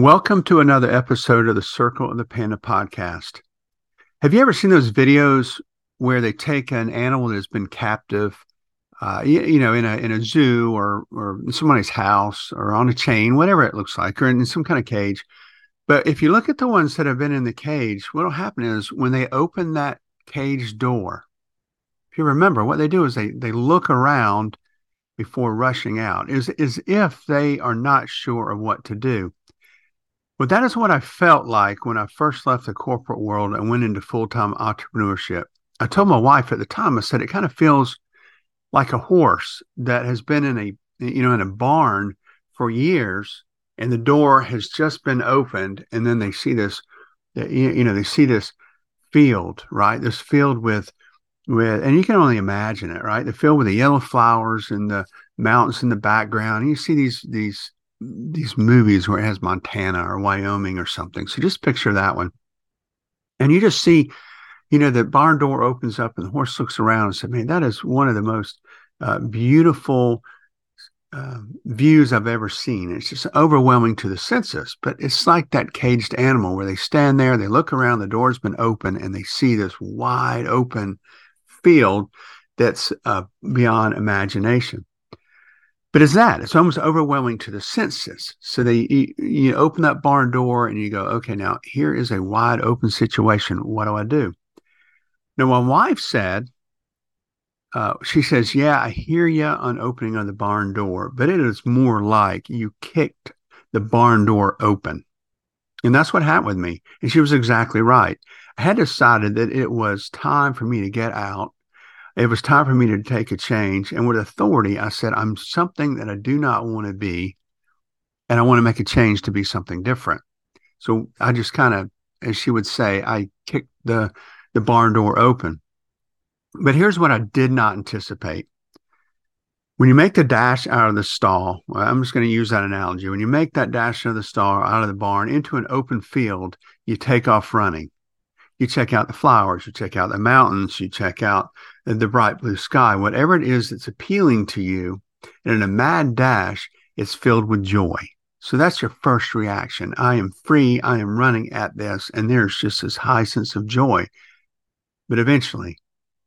Welcome to another episode of the Circle of the Panda podcast. Have you ever seen those videos where they take an animal that has been captive, uh, you, you, know, in a in a zoo or or somebody's house or on a chain, whatever it looks like, or in some kind of cage? But if you look at the ones that have been in the cage, what will happen is when they open that cage door, if you remember, what they do is they they look around before rushing out, is is if they are not sure of what to do. Well, that is what I felt like when I first left the corporate world and went into full time entrepreneurship. I told my wife at the time, I said, it kind of feels like a horse that has been in a, you know, in a barn for years and the door has just been opened. And then they see this, you know, they see this field, right? This field with, with, and you can only imagine it, right? The field with the yellow flowers and the mountains in the background. And you see these, these, these movies where it has Montana or Wyoming or something. So just picture that one. And you just see, you know, the barn door opens up and the horse looks around and said, man, that is one of the most uh, beautiful uh, views I've ever seen. It's just overwhelming to the senses, but it's like that caged animal where they stand there, they look around, the door's been open, and they see this wide open field that's uh, beyond imagination but it's that it's almost overwhelming to the senses. So they you, you, open that barn door and you go okay now here is a wide open situation. What do i do? Now my wife said uh, she says yeah i hear you on opening of the barn door but it is more like you kicked the barn door open. And that's what happened with me. And she was exactly right. I had decided that it was time for me to get out it was time for me to take a change. And with authority, I said, I'm something that I do not want to be. And I want to make a change to be something different. So I just kind of, as she would say, I kicked the, the barn door open. But here's what I did not anticipate. When you make the dash out of the stall, I'm just going to use that analogy. When you make that dash out of the stall, out of the barn into an open field, you take off running. You check out the flowers, you check out the mountains, you check out the bright blue sky, whatever it is that's appealing to you. And in a mad dash, it's filled with joy. So that's your first reaction. I am free. I am running at this. And there's just this high sense of joy. But eventually,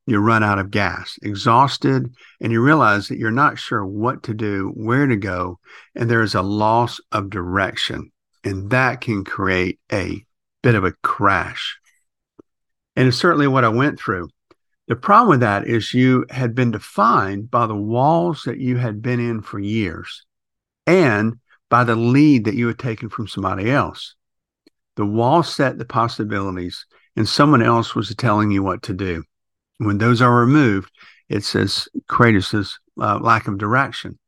you run out of gas, exhausted, and you realize that you're not sure what to do, where to go, and there is a loss of direction. And that can create a bit of a crash. And it's certainly what I went through. The problem with that is you had been defined by the walls that you had been in for years and by the lead that you had taken from somebody else. The wall set the possibilities, and someone else was telling you what to do. When those are removed, it says Kratos' uh, lack of direction.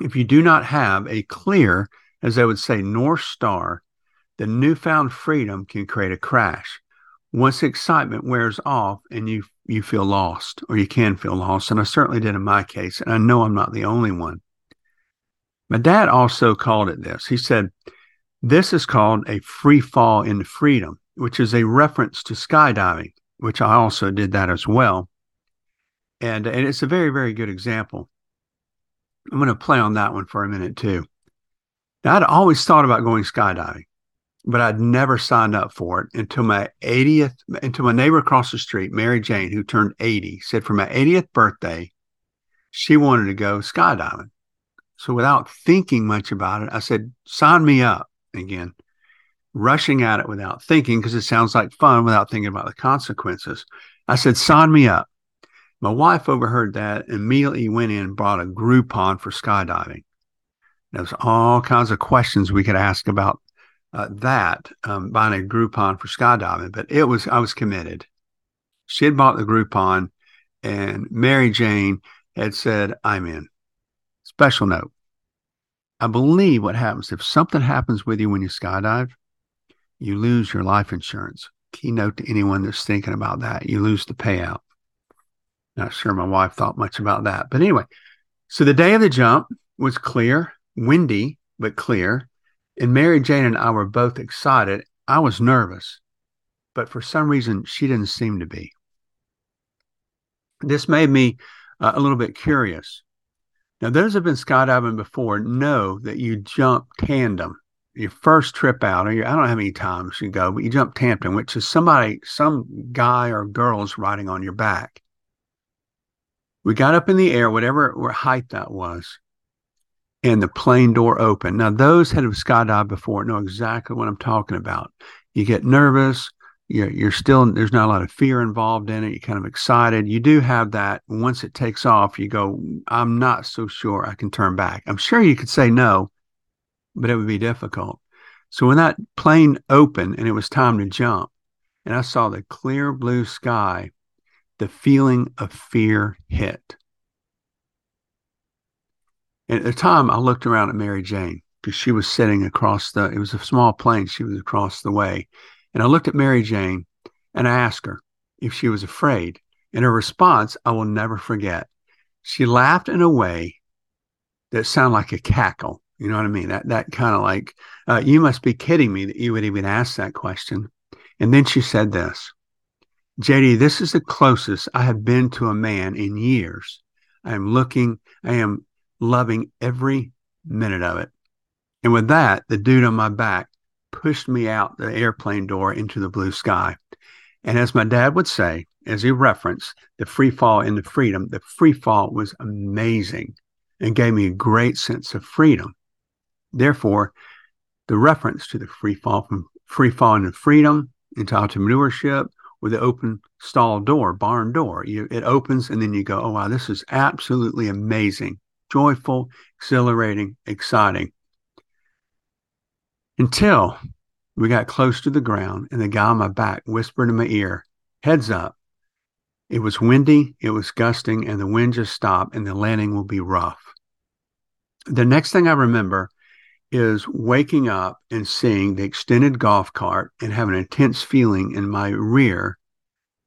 If you do not have a clear, as they would say, North Star, the newfound freedom can create a crash once excitement wears off and you you feel lost or you can feel lost and i certainly did in my case and i know i'm not the only one. My dad also called it this. He said this is called a free fall into freedom which is a reference to skydiving which i also did that as well. And, and it's a very very good example. I'm going to play on that one for a minute too. Now i'd always thought about going skydiving but I'd never signed up for it until my 80th, until my neighbor across the street, Mary Jane, who turned 80, said for my 80th birthday, she wanted to go skydiving. So without thinking much about it, I said, sign me up again, rushing at it without thinking because it sounds like fun without thinking about the consequences. I said, sign me up. My wife overheard that and immediately went in and bought a Groupon for skydiving. There's all kinds of questions we could ask about uh, that um, buying a Groupon for skydiving, but it was I was committed. She had bought the Groupon, and Mary Jane had said, "I'm in." Special note: I believe what happens if something happens with you when you skydive, you lose your life insurance. Keynote to anyone that's thinking about that: you lose the payout. Not sure my wife thought much about that, but anyway. So the day of the jump was clear, windy but clear. And Mary Jane and I were both excited. I was nervous, but for some reason, she didn't seem to be. This made me uh, a little bit curious. Now, those who have been skydiving before know that you jump tandem. your first trip out, or your, I don't know how many times you go, but you jump tandem, which is somebody, some guy or girl's riding on your back. We got up in the air, whatever height that was, and the plane door opened. Now, those that have skydived before know exactly what I'm talking about. You get nervous. You're, you're still, there's not a lot of fear involved in it. You're kind of excited. You do have that. Once it takes off, you go, I'm not so sure I can turn back. I'm sure you could say no, but it would be difficult. So when that plane opened and it was time to jump, and I saw the clear blue sky, the feeling of fear hit. And at the time, I looked around at Mary Jane because she was sitting across the, it was a small plane. She was across the way. And I looked at Mary Jane and I asked her if she was afraid. And her response, I will never forget. She laughed in a way that sounded like a cackle. You know what I mean? That that kind of like, uh, you must be kidding me that you would even ask that question. And then she said this, JD, this is the closest I have been to a man in years. I am looking, I am loving every minute of it. And with that, the dude on my back pushed me out the airplane door into the blue sky. And as my dad would say, as he referenced the free fall into freedom, the free fall was amazing and gave me a great sense of freedom. Therefore, the reference to the free fall from free fall into freedom, into entrepreneurship, with the open stall door, barn door. You, it opens and then you go, oh, wow, this is absolutely amazing, joyful, exhilarating, exciting. Until we got close to the ground and the guy on my back whispered in my ear, heads up. It was windy, it was gusting, and the wind just stopped, and the landing will be rough. The next thing I remember is waking up and seeing the extended golf cart and having an intense feeling in my rear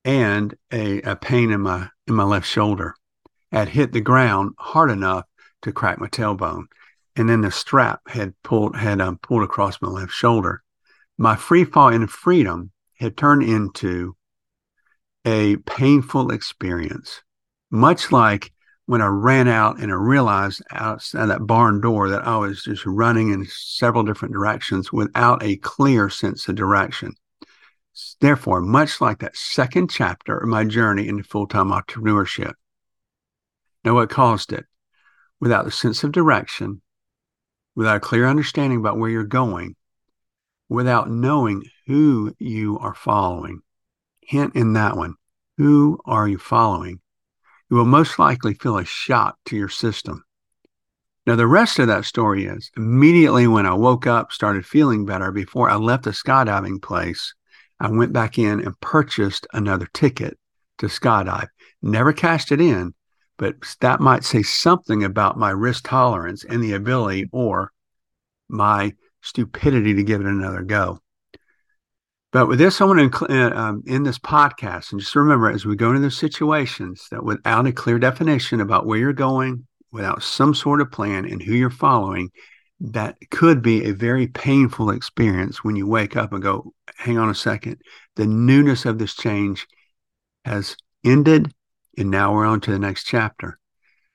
and a, a pain in my in my left shoulder. I had hit the ground hard enough to crack my tailbone, and then the strap had pulled had um, pulled across my left shoulder. My free fall into freedom had turned into a painful experience, much like when I ran out and I realized outside that barn door that I was just running in several different directions without a clear sense of direction. Therefore, much like that second chapter of my journey into full time entrepreneurship. Now, what caused it? Without a sense of direction, without a clear understanding about where you're going, without knowing who you are following. Hint in that one who are you following? you will most likely feel a shock to your system. Now, the rest of that story is immediately when I woke up, started feeling better, before I left the skydiving place, I went back in and purchased another ticket to skydive. Never cashed it in, but that might say something about my risk tolerance and the ability or my stupidity to give it another go. But with this, I want to uh, um, in this podcast, and just remember as we go into those situations that without a clear definition about where you're going, without some sort of plan and who you're following, that could be a very painful experience when you wake up and go, hang on a second, the newness of this change has ended, and now we're on to the next chapter.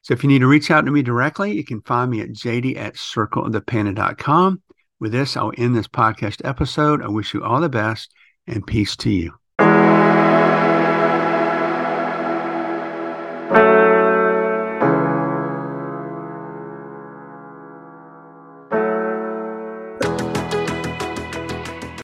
So if you need to reach out to me directly, you can find me at jd at circleofthepanda.com. With this, I'll end this podcast episode. I wish you all the best and peace to you.